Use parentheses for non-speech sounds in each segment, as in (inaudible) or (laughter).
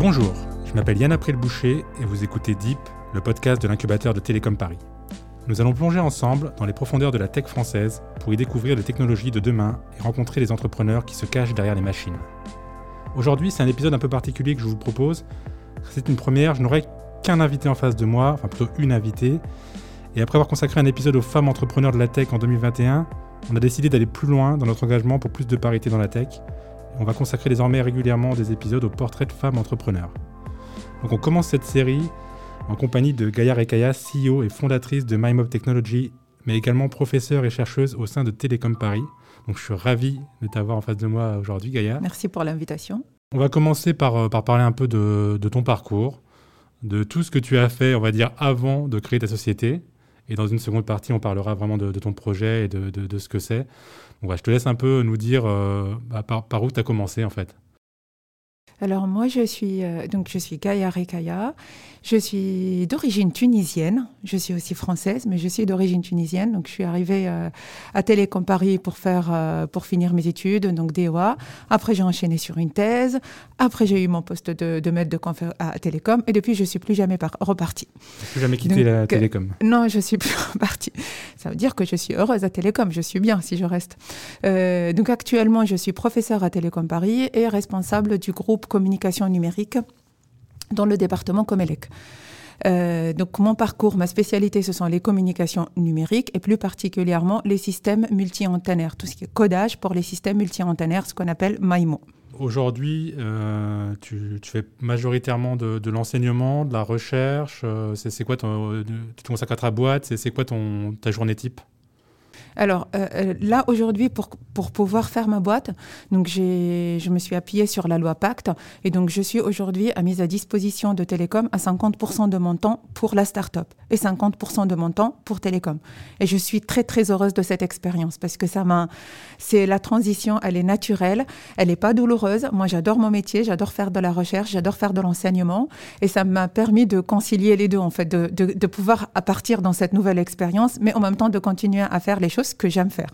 Bonjour, je m'appelle Yann April Boucher et vous écoutez Deep, le podcast de l'incubateur de Télécom Paris. Nous allons plonger ensemble dans les profondeurs de la tech française pour y découvrir les technologies de demain et rencontrer les entrepreneurs qui se cachent derrière les machines. Aujourd'hui, c'est un épisode un peu particulier que je vous propose. C'est une première, je n'aurai qu'un invité en face de moi, enfin plutôt une invitée. Et après avoir consacré un épisode aux femmes entrepreneurs de la tech en 2021, on a décidé d'aller plus loin dans notre engagement pour plus de parité dans la tech. On va consacrer désormais régulièrement des épisodes aux portraits de femmes entrepreneurs. Donc on commence cette série en compagnie de Gaïa Rekaya, CEO et fondatrice de MyMob Technology, mais également professeure et chercheuse au sein de Télécom Paris. Donc je suis ravi de t'avoir en face de moi aujourd'hui, Gaïa. Merci pour l'invitation. On va commencer par, euh, par parler un peu de, de, ton parcours, de tout ce que tu as fait, on va dire, avant de créer ta société. Et dans une seconde partie, on parlera vraiment de, de ton projet et de, de ce que c'est. Je te laisse un peu nous dire euh, bah, par, où tu as commencé en fait. Alors moi, je suis, euh, donc je suis Gaïa Rekaya. Je suis d'origine tunisienne. Je suis aussi française, mais je suis d'origine tunisienne. Donc je suis arrivée euh, à Télécom Paris pour faire, euh, pour finir mes études, donc DOA. Après, j'ai enchaîné sur une thèse. Après, j'ai eu mon poste de, de maître de conférence à Télécom. Et depuis, je suis plus jamais repartie. Plus jamais quitté donc, la Télécom. non, je suis plus (laughs) repartie. Ça veut dire que je suis heureuse à Télécom. Je suis bien si je reste. donc actuellement, je suis professeure à Télécom Paris et responsable du groupe communication numérique dans le département Comelec. Euh, donc mon parcours, ma spécialité, ce sont les communications numériques et plus particulièrement les systèmes multi-antennaires, tout ce qui est codage pour les systèmes multi-antennaires, ce qu'on appelle MIMO. Aujourd'hui, euh, tu, fais majoritairement de, de l'enseignement, de la recherche. Euh, c'est quoi ton, tu te consacres à ta boîte C'est quoi ton, ta journée type? Alors euh, là, aujourd'hui, pour, pour pouvoir faire ma boîte, donc je me suis appuyée sur la loi Pacte et donc je suis aujourd'hui à mise à disposition de Télécom à 50% de mon temps pour la start-up et 50% de mon temps pour Télécom. Et je suis très, très heureuse de cette expérience parce que ça m'a. C'est la transition, elle est naturelle, elle n'est pas douloureuse. Moi, j'adore mon métier, j'adore faire de la recherche, j'adore faire de l'enseignement et ça m'a permis de concilier les deux, en fait, de, de, de pouvoir partir dans cette nouvelle expérience, mais en même temps de continuer à faire les choses que j'aime faire.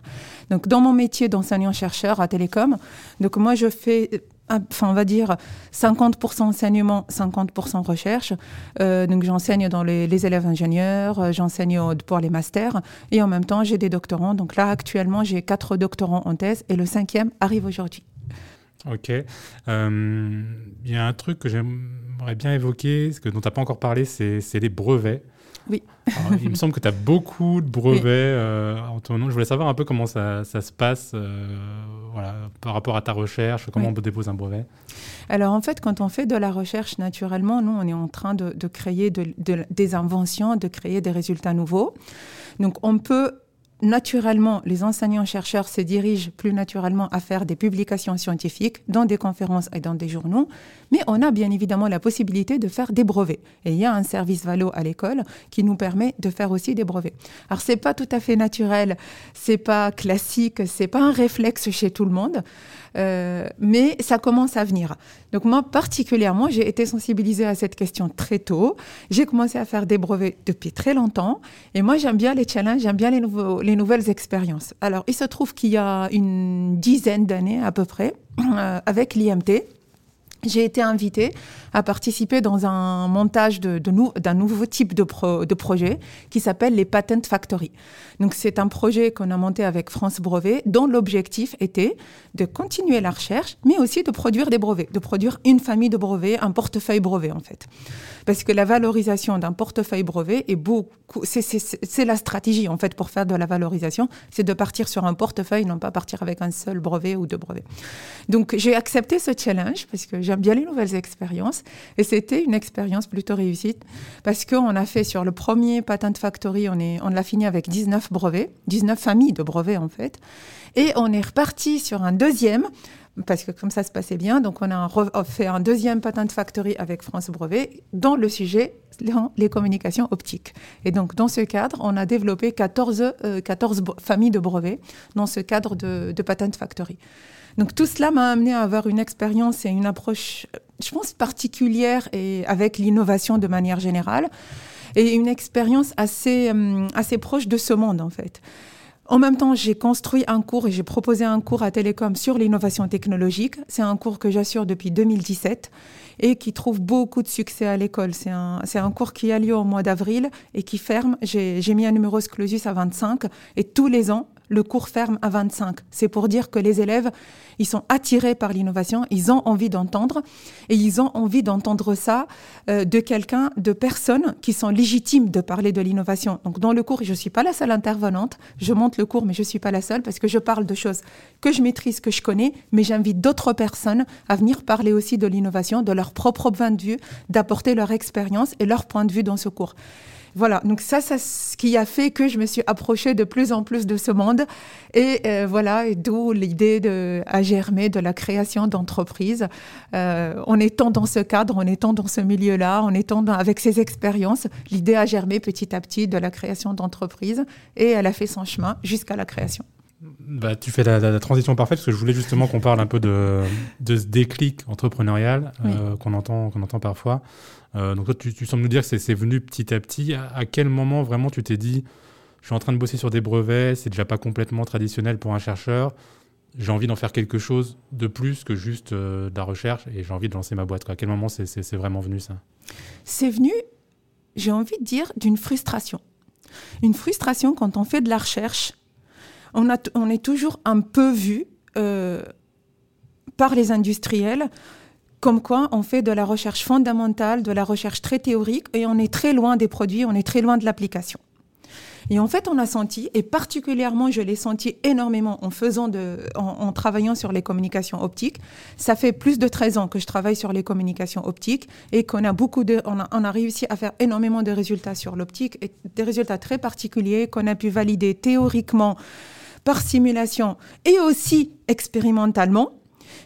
Donc, dans mon métier d'enseignant-chercheur à Télécom, donc moi, je fais enfin on va dire 50% enseignement, 50% recherche. Euh, donc j'enseigne dans les, élèves ingénieurs, euh, j'enseigne pour les masters et en même temps j'ai des doctorants. Donc là actuellement j'ai quatre doctorants en thèse et le cinquième arrive aujourd'hui. Ok. Il euh, y a un truc que j'aimerais bien évoquer, ce dont tu n'as pas encore parlé, c'est les brevets. Oui. Alors, il me semble que tu as beaucoup de brevets oui. euh, en ton nom. Je voulais savoir un peu comment ça, ça se passe euh, voilà, par rapport à ta recherche, comment oui. on dépose un brevet. Alors en fait, quand on fait de la recherche naturellement, nous, on est en train de, de créer de, de, des inventions, de créer des résultats nouveaux. Donc on peut naturellement, les enseignants-chercheurs se dirigent plus naturellement à faire des publications scientifiques dans des conférences et dans des journaux, mais on a bien évidemment la possibilité de faire des brevets. Et il y a un service Valo à l'école qui nous permet de faire aussi des brevets. Alors c'est pas tout à fait naturel, c'est pas classique, c'est pas un réflexe chez tout le monde. Euh, mais ça commence à venir. Donc moi particulièrement, j'ai été sensibilisée à cette question très tôt. J'ai commencé à faire des brevets depuis très longtemps. Et moi, j'aime bien les challenges, j'aime bien les, nouvelles expériences. Alors, il se trouve qu'il y a une dizaine d'années à peu près, (clears throat) euh, avec l'IMT, j'ai été invitée à participer dans un montage d'un nouveau type de, pro de projet qui s'appelle les Patent Factory. Donc c'est un projet qu'on a monté avec France Brevet dont l'objectif était de continuer la recherche, mais aussi de produire des brevets, de produire une famille de brevets, un portefeuille brevet en fait. Parce que la valorisation d'un portefeuille brevet est beaucoup, c'est la stratégie en fait pour faire de la valorisation, c'est de partir sur un portefeuille, non pas partir avec un seul brevet ou deux brevets. Donc j'ai accepté ce challenge parce que bien les nouvelles expériences. Et c'était une expérience plutôt réussite parce qu'on a fait sur le premier Patent Factory, on, est, on l'a fini avec 19 brevets, 19 familles de brevets en fait, et on est reparti sur un deuxième parce que comme ça se passait bien, donc on a fait un deuxième Patent Factory avec France Brevet dans le sujet les communications optiques. Et donc, dans ce cadre, on a développé 14, euh, 14 familles de brevets dans ce cadre de, de Patent Factory. Donc, tout cela m'a amené à avoir une expérience et une approche, je pense, particulière et avec l'innovation de manière générale et une expérience assez, assez proche de ce monde, en fait. En même temps, j'ai construit un cours et j'ai proposé un cours à Télécom sur l'innovation technologique. C'est un cours que j'assure depuis 2017 et qui trouve beaucoup de succès à l'école. C'est un, un, cours qui a lieu au mois d'avril et qui ferme. J'ai mis un numéro clausus à 25 et tous les ans, le cours ferme à 25. C'est pour dire que les élèves, ils sont attirés par l'innovation, ils ont envie d'entendre et ils ont envie d'entendre ça euh, de quelqu'un, de personnes qui sont légitimes de parler de l'innovation. Donc dans le cours, je ne suis pas la seule intervenante, je monte le cours, mais je ne suis pas la seule parce que je parle de choses que je maîtrise, que je connais, mais j'invite d'autres personnes à venir parler aussi de l'innovation, de leur propre point de vue, d'apporter leur expérience et leur point de vue dans ce cours. Voilà, donc ça, c'est ce qui a fait que je me suis approchée de plus en plus de ce monde. Et euh, voilà, d'où l'idée de, à germer de la création d'entreprises. Euh, en étant dans ce cadre, en étant dans ce milieu-là, en étant avec ces expériences, l'idée a germé petit à petit de la création d'entreprises et elle a fait son chemin jusqu'à la création. Bah, tu fais la, transition parfaite parce que je voulais justement qu'on parle un peu de, de ce déclic entrepreneurial euh, qu'on entend, qu'on entend parfois. Euh, donc toi, tu, sembles nous dire que c'est venu petit à petit. À, quel moment vraiment tu t'es dit, je suis en train de bosser sur des brevets, c'est déjà pas complètement traditionnel pour un chercheur, j'ai envie d'en faire quelque chose de plus que juste euh, de la recherche et j'ai envie de lancer ma boîte. À quel moment c'est vraiment venu ça? C'est venu, j'ai envie de dire, d'une frustration. Une frustration quand on fait de la recherche, on est toujours un peu vu euh, par les industriels comme quoi on fait de la recherche fondamentale, de la recherche très théorique, et on est très loin des produits, on est très loin de l'application. Et en fait, on a senti, et particulièrement, je l'ai senti énormément en faisant de, en, travaillant sur les communications optiques. Ça fait plus de 13 ans que je travaille sur les communications optiques et qu'on a beaucoup de, on on a, réussi à faire énormément de résultats sur l'optique et des résultats très particuliers qu'on a pu valider théoriquement par simulation et aussi expérimentalement.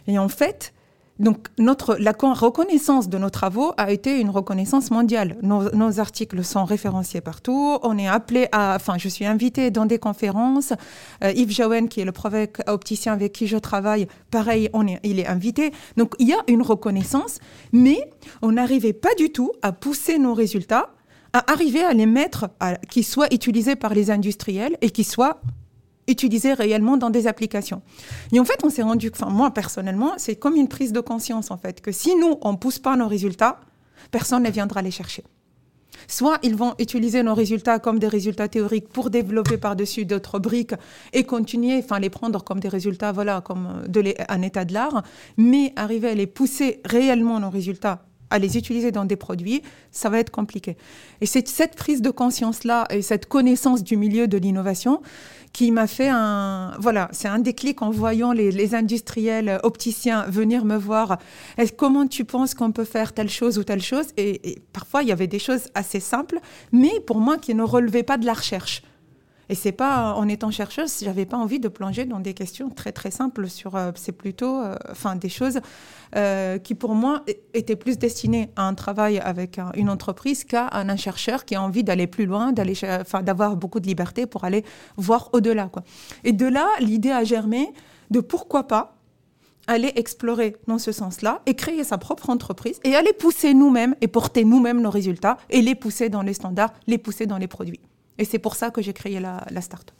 Et en fait, donc, notre, la reconnaissance de nos travaux a été une reconnaissance mondiale. Nos, articles sont référenciés partout. On est appelé à, enfin, je suis invitée dans des conférences. Euh, Yves Jowen, qui est le prof opticien avec qui je travaille, pareil, il est invité. Donc, il y a une reconnaissance, mais on n'arrivait pas du tout à pousser nos résultats, à arriver à les mettre, qui soient utilisés par les industriels et qui soient utiliser réellement dans des applications. Et en fait, on s'est rendu, enfin moi personnellement, c'est comme une prise de conscience en fait, que si nous, on ne pousse pas nos résultats, personne ne viendra les chercher. Soit ils vont utiliser nos résultats comme des résultats théoriques pour développer par-dessus d'autres briques et continuer, enfin les prendre comme des résultats, voilà, comme de un état de l'art, mais arriver à les pousser réellement nos résultats à les utiliser dans des produits, ça va être compliqué. Et c'est cette prise de conscience-là et cette connaissance du milieu de l'innovation qui m'a fait un. Voilà, c'est un déclic en voyant les, industriels opticiens venir me voir. Comment tu penses qu'on peut faire telle chose ou telle chose? Et, parfois, il y avait des choses assez simples, mais pour moi, qui ne relevaient pas de la recherche. Et c'est pas en étant chercheuse, j'avais pas envie de plonger dans des questions très très simples sur. Euh, c'est plutôt, euh, enfin, des choses euh, qui pour moi étaient plus destinées à un travail avec une entreprise qu'à un chercheur qui a envie d'aller plus loin, d'aller, enfin, d'avoir beaucoup de liberté pour aller voir au-delà, quoi. Et de là, l'idée a germé de pourquoi pas aller explorer dans ce sens-là et créer sa propre entreprise et aller pousser nous-mêmes et porter nous-mêmes nos résultats et les pousser dans les standards, les pousser dans les produits. Et c'est pour ça que j'ai créé la, la start-up.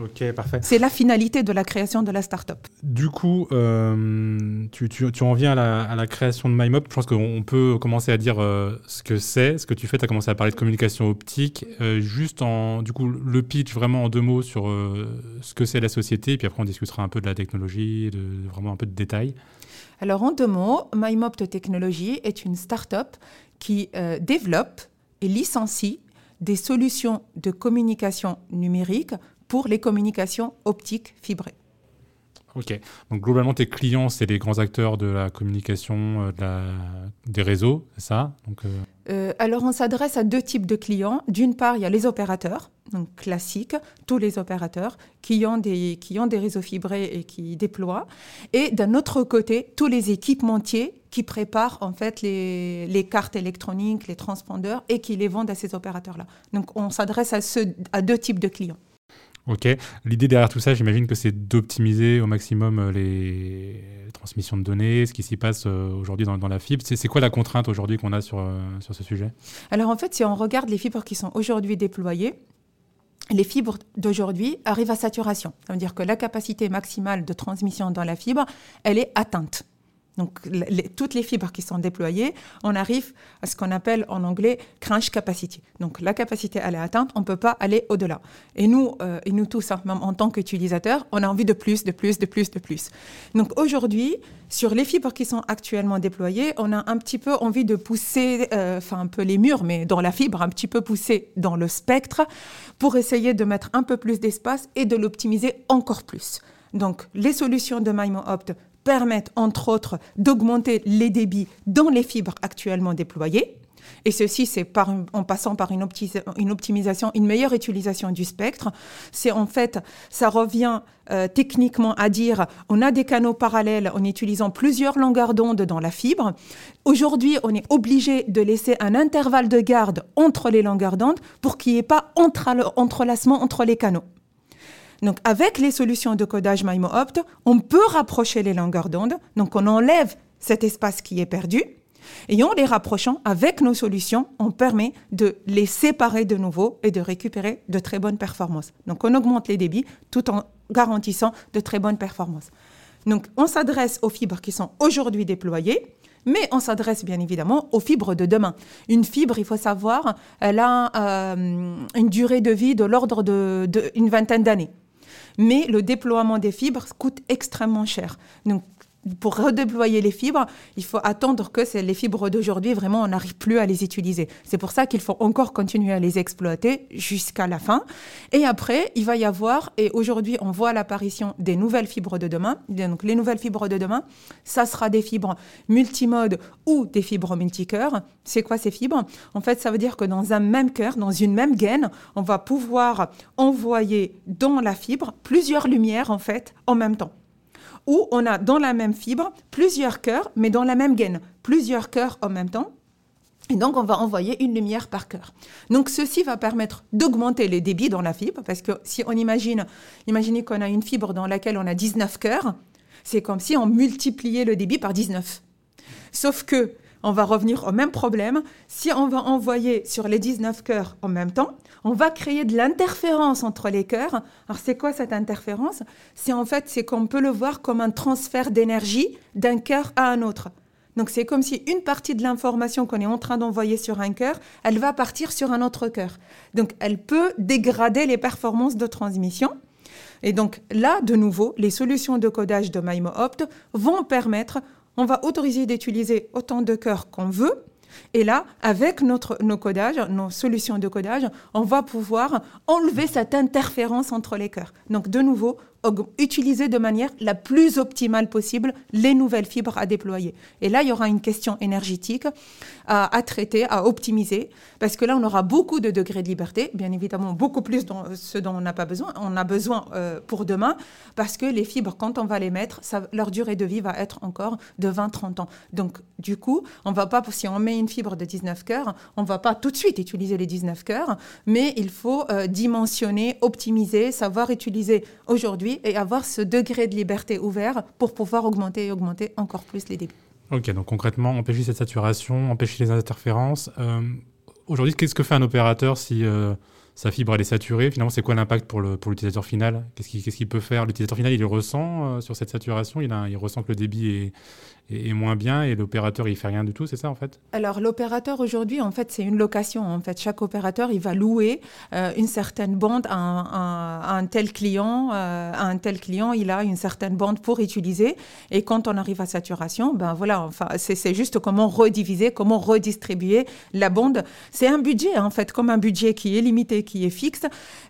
Ok, parfait. C'est la finalité de la création de la start-up. Du coup, euh, tu, tu, tu, en viens à la, à la création de MyMop. Je pense qu'on peut commencer à dire euh, ce que c'est, ce que tu fais. Tu as commencé à parler de communication optique. Euh, juste en, du coup, le pitch vraiment en deux mots sur ce que c'est la société. Et puis après, on discutera un peu de la technologie, de, vraiment un peu de détails. Alors, en deux mots, MyMop de technologie est une start-up qui développe et licencie des solutions de communication numérique pour les communications optiques fibrées. Ok. Donc globalement, tes clients, c'est les grands acteurs de la communication, euh, des réseaux, c'est ça? Donc, euh, euh, Alors on s'adresse à deux types de clients. D'une part, il y a les opérateurs, donc classiques, tous les opérateurs qui ont des, qui ont des réseaux fibrés et qui déploient. Et d'un autre côté, tous les équipementiers qui préparent en fait les, les, cartes électroniques, les transpondeurs et qui les vendent à ces opérateurs-là. Donc on s'adresse à, à deux types de clients. Ok. L'idée derrière tout ça, j'imagine que c'est d'optimiser au maximum euh, les transmissions de données, ce qui s'y passe euh, aujourd'hui dans, la fibre. C'est quoi la contrainte aujourd'hui qu'on a sur, euh, sur ce sujet? Alors en fait, si on regarde les fibres qui sont aujourd'hui déployées, les fibres d'aujourd'hui arrivent à saturation. Ça veut dire que la capacité maximale de transmission dans la fibre, elle est atteinte. Donc, toutes les fibres qui sont déployées, on arrive à ce qu'on appelle en anglais crunch capacity. Donc, la capacité, elle est atteinte, on ne peut pas aller au-delà. Et nous, euh, et nous tous, hein, même en tant qu'utilisateurs, on a envie de plus, de plus, de plus, de plus. Donc, aujourd'hui, sur les fibres qui sont actuellement déployées, on a un petit peu envie de pousser, euh, enfin, un peu les murs, mais dans la fibre, un petit peu pousser dans le spectre pour essayer de mettre un peu plus d'espace et de l'optimiser encore plus. Donc, les solutions de MIMO Opt permettent, entre autres, d'augmenter les débits dans les fibres actuellement déployées. Et ceci, c'est en passant par une, optimisation, une meilleure utilisation du spectre. C'est en fait, ça revient euh, techniquement à dire, on a des canaux parallèles en utilisant plusieurs longueurs d'onde dans la fibre. Aujourd'hui, on est obligé de laisser un intervalle de garde entre les longueurs d'onde pour qu'il n'y ait pas entrelacement entre les canaux. Donc, avec les solutions de codage MIMO-Opt, on peut rapprocher les longueurs d'onde. Donc, on enlève cet espace qui est perdu. Et en les rapprochant avec nos solutions, on permet de les séparer de nouveau et de récupérer de très bonnes performances. Donc, on augmente les débits tout en garantissant de très bonnes performances. Donc, on s'adresse aux fibres qui sont aujourd'hui déployées, mais on s'adresse bien évidemment aux fibres de demain. Une fibre, il faut savoir, elle a euh, une durée de vie de l'ordre d'une de, vingtaine d'années mais le déploiement des fibres coûte extrêmement cher. Pour redéployer les fibres, il faut attendre que les fibres d'aujourd'hui, vraiment, on n'arrive plus à les utiliser. C'est pour ça qu'il faut encore continuer à les exploiter jusqu'à la fin. Et après, il va y avoir, et aujourd'hui, on voit l'apparition des nouvelles fibres de demain. Donc, les nouvelles fibres de demain, ça sera des fibres multimodes ou des fibres multicœurs. C'est quoi ces fibres? En fait, ça veut dire que dans un même cœur, dans une même gaine, on va pouvoir envoyer dans la fibre plusieurs lumières, en fait, en même temps où on a dans la même fibre plusieurs cœurs, mais dans la même gaine, plusieurs cœurs en même temps. Et donc, on va envoyer une lumière par cœur. Donc, ceci va permettre d'augmenter les débits dans la fibre, parce que si on imagine, imaginez qu'on a une fibre dans laquelle on a 19 cœurs, c'est comme si on multipliait le débit par 19. Sauf que on va revenir au même problème. Si on va envoyer sur les 19 cœurs en même temps, on va créer de l'interférence entre les cœurs. Alors c'est quoi cette interférence? C'est en fait, c'est qu'on peut le voir comme un transfert d'énergie d'un cœur à un autre. Donc c'est comme si une partie de l'information qu'on est en train d'envoyer sur un cœur, elle va partir sur un autre cœur. Donc elle peut dégrader les performances de transmission. Et donc là, de nouveau, les solutions de codage de MIMO-Opt vont permettre on va autoriser d'utiliser autant de cœurs qu'on veut. Et là, avec notre, nos codages, nos solutions de codage, on va pouvoir enlever cette interférence entre les cœurs. Donc, de nouveau, utiliser de manière la plus optimale possible les nouvelles fibres à déployer. Et là, il y aura une question énergétique à, traiter, à optimiser, parce que là, on aura beaucoup de degrés de liberté, bien évidemment, beaucoup plus de ce dont on n'a pas besoin. On a besoin euh, pour demain, parce que les fibres, quand on va les mettre, leur durée de vie va être encore de 20-30 ans. Donc, du coup, on va pas, si on met une fibre de 19 cœurs, on va pas tout de suite utiliser les 19 cœurs, mais il faut euh, dimensionner, optimiser, savoir utiliser aujourd'hui et avoir ce degré de liberté ouvert pour pouvoir augmenter et augmenter encore plus les débits. Ok, donc concrètement, empêcher cette saturation, empêcher les interférences. Euh, aujourd'hui, qu'est-ce que fait un opérateur si euh, sa fibre est saturée? Finalement, c'est quoi l'impact pour l'utilisateur pour final? Qu'est-ce qu'il peut faire? L'utilisateur final, il le ressent euh, sur cette saturation? Il ressent que le débit est, est, moins bien et l'opérateur il fait rien du tout, c'est ça en fait? Alors l'opérateur aujourd'hui en fait c'est une location en fait. Chaque opérateur il va louer euh, une certaine bande à un, tel client euh, à un tel client il a une certaine bande pour utiliser. Et quand on arrive à saturation ben voilà enfin c'est juste comment rediviser comment redistribuer la bande. C'est un budget en fait comme un budget qui est limité qui est fixe.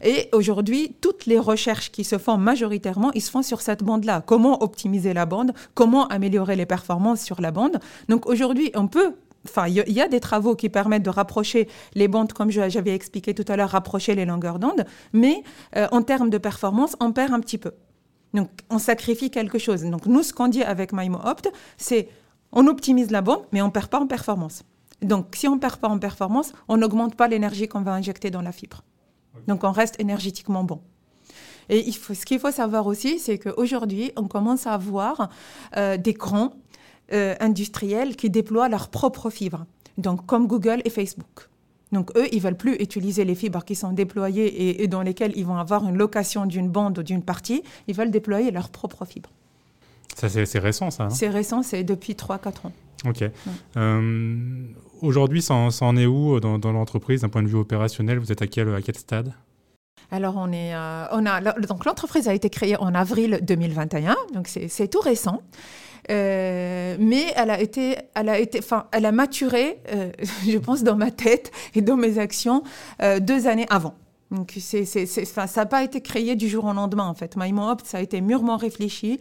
Et aujourd'hui toutes les recherches qui se font majoritairement ils se font sur cette bande là comment optimiser la bande? Comment améliorer les performances? Sur la bande. Donc aujourd'hui, on peut Enfin, il y, a des travaux qui permettent de rapprocher les bandes, comme j'avais expliqué tout à l'heure, rapprocher les longueurs d'onde, mais euh, en termes de performance, on perd un petit peu. Donc, on sacrifie quelque chose. Donc, nous, ce qu'on dit avec MIMO Opt, c'est on optimise la bande, mais on ne perd pas en performance. Donc, si on ne perd pas en performance, on n'augmente pas l'énergie qu'on va injecter dans la fibre. Donc, on reste énergétiquement bon. Et il faut, ce qu'il faut savoir aussi, c'est qu'aujourd'hui, on commence à avoir euh, des grands euh, industriels qui déploient leurs propres fibres, donc comme Google et Facebook. Donc eux, ils veulent plus utiliser les fibres qui sont déployées et, dans lesquelles ils vont avoir une location d'une bande ou d'une partie. Ils veulent déployer leurs propres fibres. Ça, c'est récent, ça hein? C'est récent, c'est depuis 3-4 ans. Ok. Euh, aujourd'hui, ça, en est où dans, l'entreprise d'un point de vue opérationnel? Vous êtes à quel, à quel stade? Alors, on est, euh, on a, donc l'entreprise a été créée en avril 2021, donc c'est tout récent. Euh, mais elle a été, elle a été, enfin, elle a maturé, (laughs) je pense, dans ma tête et dans mes actions deux années avant. Donc, c'est, ça n'a pas été créé du jour au lendemain, en fait. Maïmon Opt, ça a été mûrement réfléchi.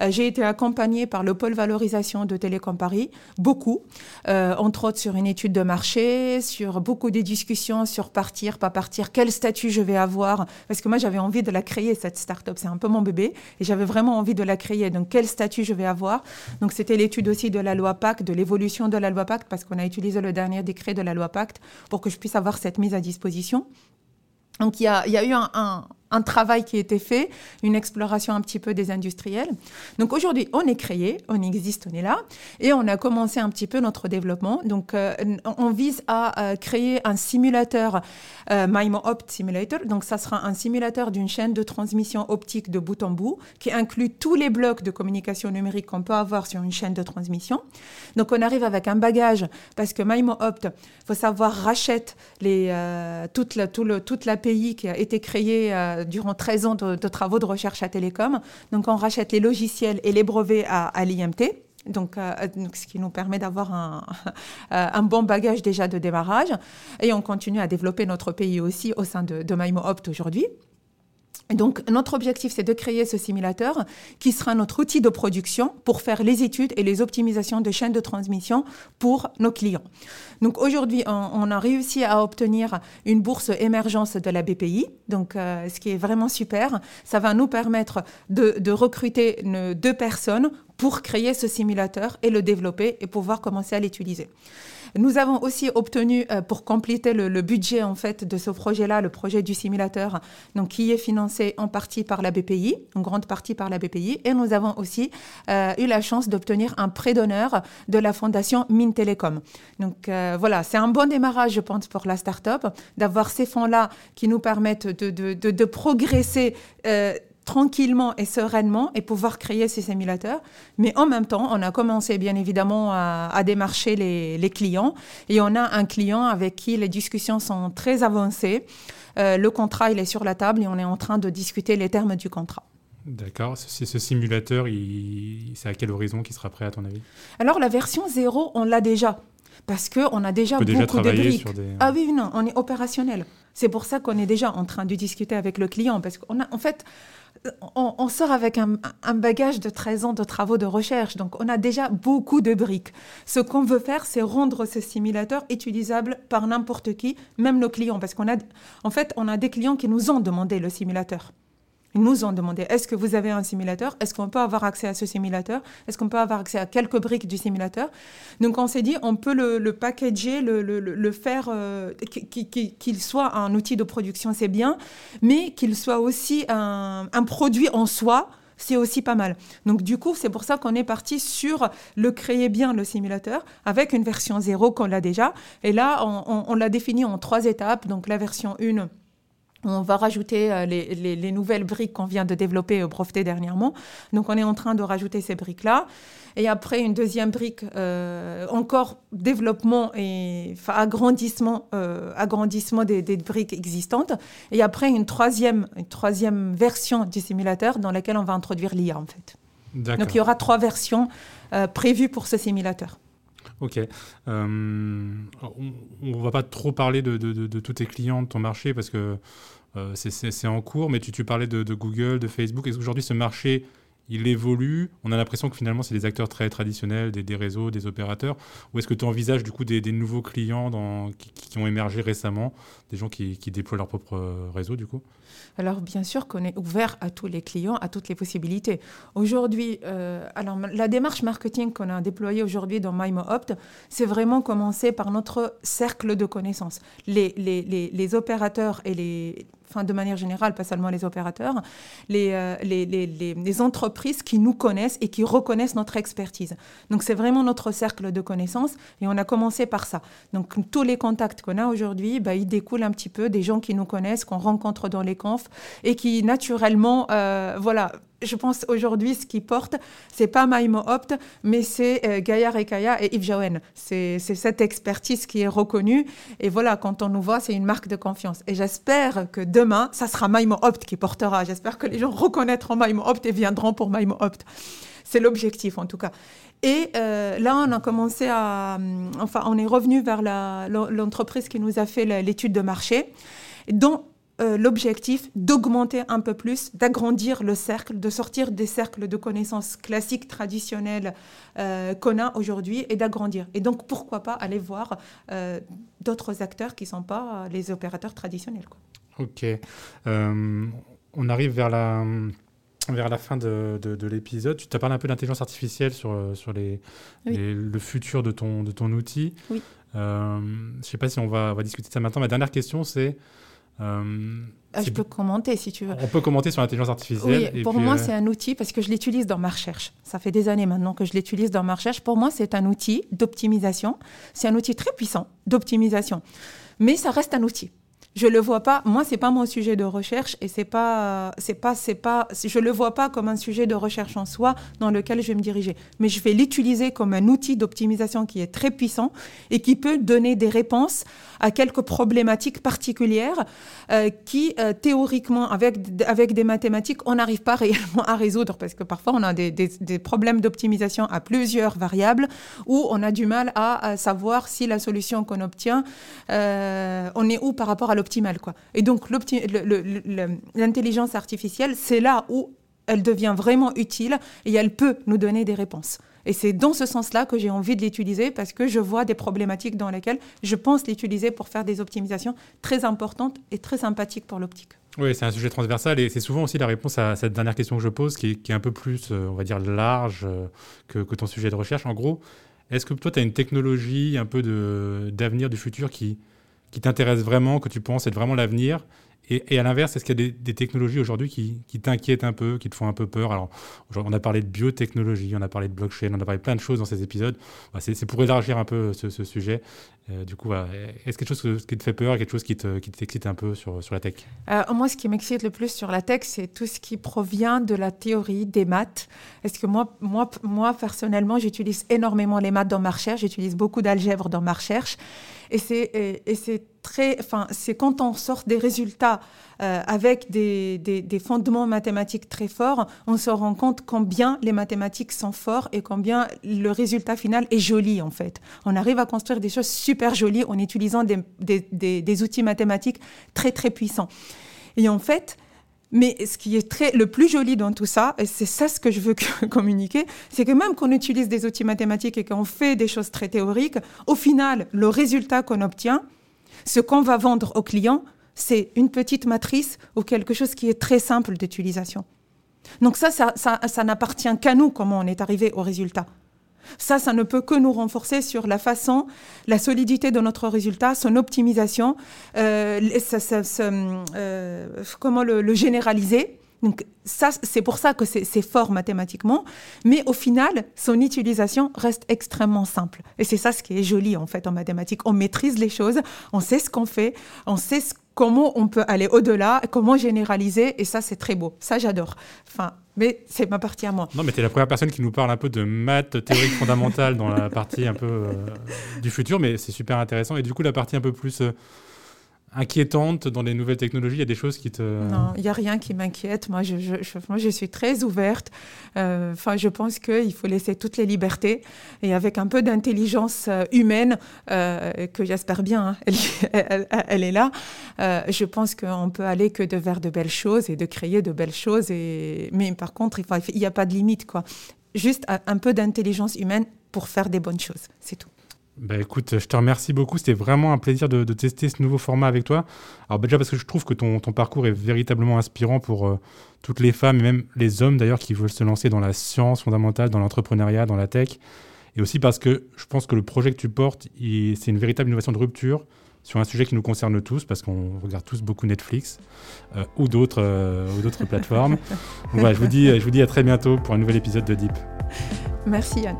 Euh, j'ai été accompagnée par le pôle valorisation de Télécom Paris, beaucoup, euh, entre autres sur une étude de marché, sur beaucoup de discussions sur partir, pas partir, quel statut je vais avoir, parce que moi j'avais envie de la créer, cette start-up, c'est un peu mon bébé, et j'avais vraiment envie de la créer, donc quel statut je vais avoir? Donc c'était l'étude aussi de la loi Pacte, de l'évolution de la loi Pacte, parce qu'on a utilisé le dernier décret de la loi Pacte pour que je puisse avoir cette mise à disposition. Donc il y a, y a eu un travail qui a été fait, une exploration un petit peu des industriels. Donc aujourd'hui, on est créé, on existe, on est là, et on a commencé un petit peu notre développement. Donc euh, on vise à euh, créer un simulateur euh, Opt Simulator. Donc ça sera un simulateur d'une chaîne de transmission optique de bout en bout qui inclut tous les blocs de communication numérique qu'on peut avoir sur une chaîne de transmission. Donc on arrive avec un bagage parce que MIMO Opt, faut savoir, rachète les, toute, la, tout l'API qui a été créée durant 13 ans de, travaux de recherche à Télécom. Donc, on rachète les logiciels et les brevets à, l'IMT. Donc, euh, donc, ce qui nous permet d'avoir (laughs) un, bon bagage déjà de démarrage. Et on continue à développer notre pays aussi au sein de, de Opt aujourd'hui donc, notre objectif, c'est de créer ce simulateur qui sera notre outil de production pour faire les études et les optimisations de chaînes de transmission pour nos clients. Donc, aujourd'hui, on, a réussi à obtenir une bourse émergence de la BPI, donc euh, ce qui est vraiment super. Ça va nous permettre de, de recruter deux personnes pour créer ce simulateur et le développer et pouvoir commencer à l'utiliser. Nous avons aussi obtenu, euh, pour compléter le, budget en fait de ce projet-là, le projet du simulateur, donc qui est financé en partie par la BPI, en grande partie par la BPI, et nous avons aussi euh, eu la chance d'obtenir un prêt d'honneur de la fondation Mine Télécom. Donc euh, voilà, c'est un bon démarrage, je pense, pour la start-up, d'avoir ces fonds-là qui nous permettent de, de, de, de progresser tranquillement et sereinement et pouvoir créer ces simulateurs. Mais en même temps, on a commencé bien évidemment à, démarcher les, clients et on a un client avec qui les discussions sont très avancées. Euh, le contrat, il est sur la table et on est en train de discuter les termes du contrat. D'accord. Ce, ce simulateur, c'est à quel horizon qui sera prêt à ton avis? Alors la version 0, on l'a déjà parce qu'on a déjà beaucoup de briques. Ah oui, non, on est opérationnel. C'est pour ça qu'on est déjà en train de discuter avec le client, parce qu'on a, en fait, on, sort avec un, bagage de 13 ans de travaux de recherche, donc on a déjà beaucoup de briques. Ce qu'on veut faire, c'est rendre ce simulateur utilisable par n'importe qui, même nos clients, parce qu'on a, en fait, on a des clients qui nous ont demandé le simulateur. Ils nous ont demandé est-ce que vous avez un simulateur? Est-ce qu'on peut avoir accès à ce simulateur? Est-ce qu'on peut avoir accès à quelques briques du simulateur? Donc on s'est dit on peut le, packager, le, faire, euh, qu'il soit un outil de production, c'est bien, mais qu'il soit aussi un, produit en soi c'est aussi pas mal. Donc du coup, c'est pour ça qu'on est parti sur le créer bien le simulateur avec une version 0 qu'on l'a déjà. Et là, on, on l'a défini en trois étapes. Donc la version 1 on va rajouter euh, les, nouvelles briques qu'on vient de développer au breveté dernièrement. Donc, on est en train de rajouter ces briques-là. Et après, une deuxième brique, euh, encore développement et agrandissement, euh, agrandissement des, briques existantes. Et après, une troisième, une troisième version du simulateur dans laquelle on va introduire l'IA, en fait. Donc, il y aura trois versions prévues pour ce simulateur. Ok. on ne va pas trop parler de, de, tous tes clients, de ton marché, parce que euh, c'est en cours, mais tu, tu parlais de, Google, de Facebook. Est-ce qu'aujourd'hui, ce marché, il évolue? On a l'impression que finalement, c'est des acteurs très traditionnels, des, réseaux, des opérateurs. Ou est-ce que tu envisages du coup des, nouveaux clients dans, qui, ont émergé récemment, des gens qui, déploient leur propre euh, réseau du coup? Alors bien sûr qu'on est ouvert à tous les clients, à toutes les possibilités. Aujourd'hui, euh, alors la démarche marketing qu'on a déployée aujourd'hui dans MyMoOpt, c'est vraiment commencer par notre cercle de connaissances. Les, les, les, opérateurs et les, enfin de manière générale, pas seulement les opérateurs, les, les, les, les, entreprises qui nous connaissent et qui reconnaissent notre expertise. Donc c'est vraiment notre cercle de connaissances et on a commencé par ça. Donc tous les contacts qu'on a aujourd'hui, bah, ils découlent un petit peu des gens qui nous connaissent, qu'on rencontre dans les et qui naturellement, voilà, je pense aujourd'hui, ce qui porte, c'est pas Maïmo Opt, mais c'est euh, Gaïa Rekaya et Yves Jaouen. C'est cette expertise qui est reconnue. Et voilà, quand on nous voit, c'est une marque de confiance. Et j'espère que demain, ça sera Maïmo Opt qui portera. J'espère que les gens reconnaîtront Maïmo Opt et viendront pour Maïmo Opt. C'est l'objectif, en tout cas. Et euh, là, on a commencé à. Enfin, on est revenu vers l'entreprise qui nous a fait l'étude de marché, dont euh, l'objectif d'augmenter un peu plus, d'agrandir le cercle, de sortir des cercles de connaissances classiques, traditionnelles euh, qu'on a aujourd'hui et d'agrandir. Et donc, pourquoi pas aller voir euh, d'autres acteurs qui ne sont pas les opérateurs traditionnels. Quoi. Ok. on arrive vers la, vers la fin de, de, l'épisode. Tu as parlé un peu d'intelligence artificielle sur, sur les, le futur de ton, de ton outil. Oui. je ne sais pas si on va, on va discuter de ça maintenant. Ma dernière question, c'est euh, ah, je peux commenter si tu veux. On peut commenter sur l'intelligence artificielle. Oui, pour moi, euh, c'est un outil parce que je l'utilise dans ma recherche. Ça fait des années maintenant que je l'utilise dans ma recherche. Pour moi, c'est un outil d'optimisation. C'est un outil très puissant d'optimisation. Mais ça reste un outil je le vois pas. Moi, c'est pas mon sujet de recherche et c'est pas, c'est pas, c'est pas, je le vois pas comme un sujet de recherche en soi dans lequel je vais me diriger. Mais je vais l'utiliser comme un outil d'optimisation qui est très puissant et qui peut donner des réponses à quelques problématiques particulières euh, qui, euh, théoriquement, avec, avec des mathématiques, on n'arrive pas (laughs) réellement à résoudre parce que parfois on a des, des, problèmes d'optimisation à plusieurs variables où on a du mal à, savoir si la solution qu'on obtient, euh, on est où par rapport à optimale. Quoi. Et donc, l'intelligence artificielle, c'est là où elle devient vraiment utile et elle peut nous donner des réponses. Et c'est dans ce sens-là que j'ai envie de l'utiliser parce que je vois des problématiques dans lesquelles je pense l'utiliser pour faire des optimisations très importantes et très sympathiques pour l'optique. Oui, c'est un sujet transversal et c'est souvent aussi la réponse à cette dernière question que je pose qui est, un peu plus, euh, on va dire, large euh, que, ton sujet de recherche. En gros, est-ce que toi, tu as une technologie un peu d'avenir du futur qui, qui t'intéresse vraiment, que tu penses être vraiment l'avenir et, à l'inverse, est-ce qu'il y a des, technologies aujourd'hui qui, t'inquiètent un peu, qui te font un peu peur Alors, on a parlé de biotechnologie, on a parlé de blockchain, on a parlé de plein de choses dans ces épisodes. Bah, c'est pour élargir un peu ce, sujet. Euh, du coup, est-ce quelque chose qui te fait peur, quelque chose qui t'excite un peu sur, sur la tech euh, Moi, ce qui m'excite le plus sur la tech, c'est tout ce qui provient de la théorie des maths. Est-ce que moi, moi, moi, personnellement, j'utilise énormément les maths dans ma recherche, j'utilise beaucoup d'algèbre dans ma recherche. Et c'est très, enfin, c'est quand on sort des résultats euh, avec des, fondements mathématiques très forts, on se rend compte combien les mathématiques sont forts et combien le résultat final est joli en fait. On arrive à construire des choses super jolies en utilisant des, des outils mathématiques très très puissants. Et en fait, mais ce qui est très, le plus joli dans tout ça, et c'est ça ce que je veux (laughs) communiquer, c'est que même qu'on utilise des outils mathématiques et qu'on fait des choses très théoriques, au final, le résultat qu'on obtient, ce qu'on va vendre au client, c'est une petite matrice ou quelque chose qui est très simple d'utilisation. Donc ça, ça, ça n'appartient qu'à nous comment on est arrivé au résultat. Ça, ça ne peut que nous renforcer sur la façon, la solidité de notre résultat, son optimisation, euh, euh, comment le, généraliser. Donc ça, c'est pour ça que c'est fort mathématiquement, mais au final, son utilisation reste extrêmement simple. Et c'est ça ce qui est joli en fait en mathématiques. On maîtrise les choses, on sait ce qu'on fait, on sait comment on peut aller au-delà, comment généraliser, et ça c'est très beau. Ça j'adore. Enfin, mais c'est ma partie à moi. Non, mais tu es la première personne qui nous parle un peu de maths théorique fondamentale dans la partie un peu euh, du futur, mais c'est super intéressant. Et du coup, la partie un peu plus euh, inquiétante dans les nouvelles technologies Il y a des choses qui te... Non, il n'y a rien qui m'inquiète. Moi je, suis très ouverte. Euh, enfin, je pense qu'il faut laisser toutes les libertés. Et avec un peu d'intelligence euh, humaine, euh, que j'espère bien, hein, elle, (laughs) elle, est là, je pense qu'on peut aller que de vers de belles choses et de créer de belles choses. Et... Mais par contre, il n'y a pas de limite. Quoi. Juste un peu d'intelligence humaine pour faire des bonnes choses. C'est tout. Bah écoute, je te remercie beaucoup. C'était vraiment un plaisir de, tester ce nouveau format avec toi. Alors bah, déjà parce que je trouve que ton, ton parcours est véritablement inspirant pour euh, toutes les femmes et même les hommes d'ailleurs qui veulent se lancer dans la science fondamentale, dans l'entrepreneuriat, dans la tech. Et aussi parce que je pense que le projet que tu portes, c'est une véritable innovation de rupture sur un sujet qui nous concerne tous, parce qu'on regarde tous beaucoup Netflix ou d'autres d'autres plateformes. (laughs) voilà, je, vous dis, je vous dis à très bientôt pour un nouvel épisode de Deep. Merci Yann.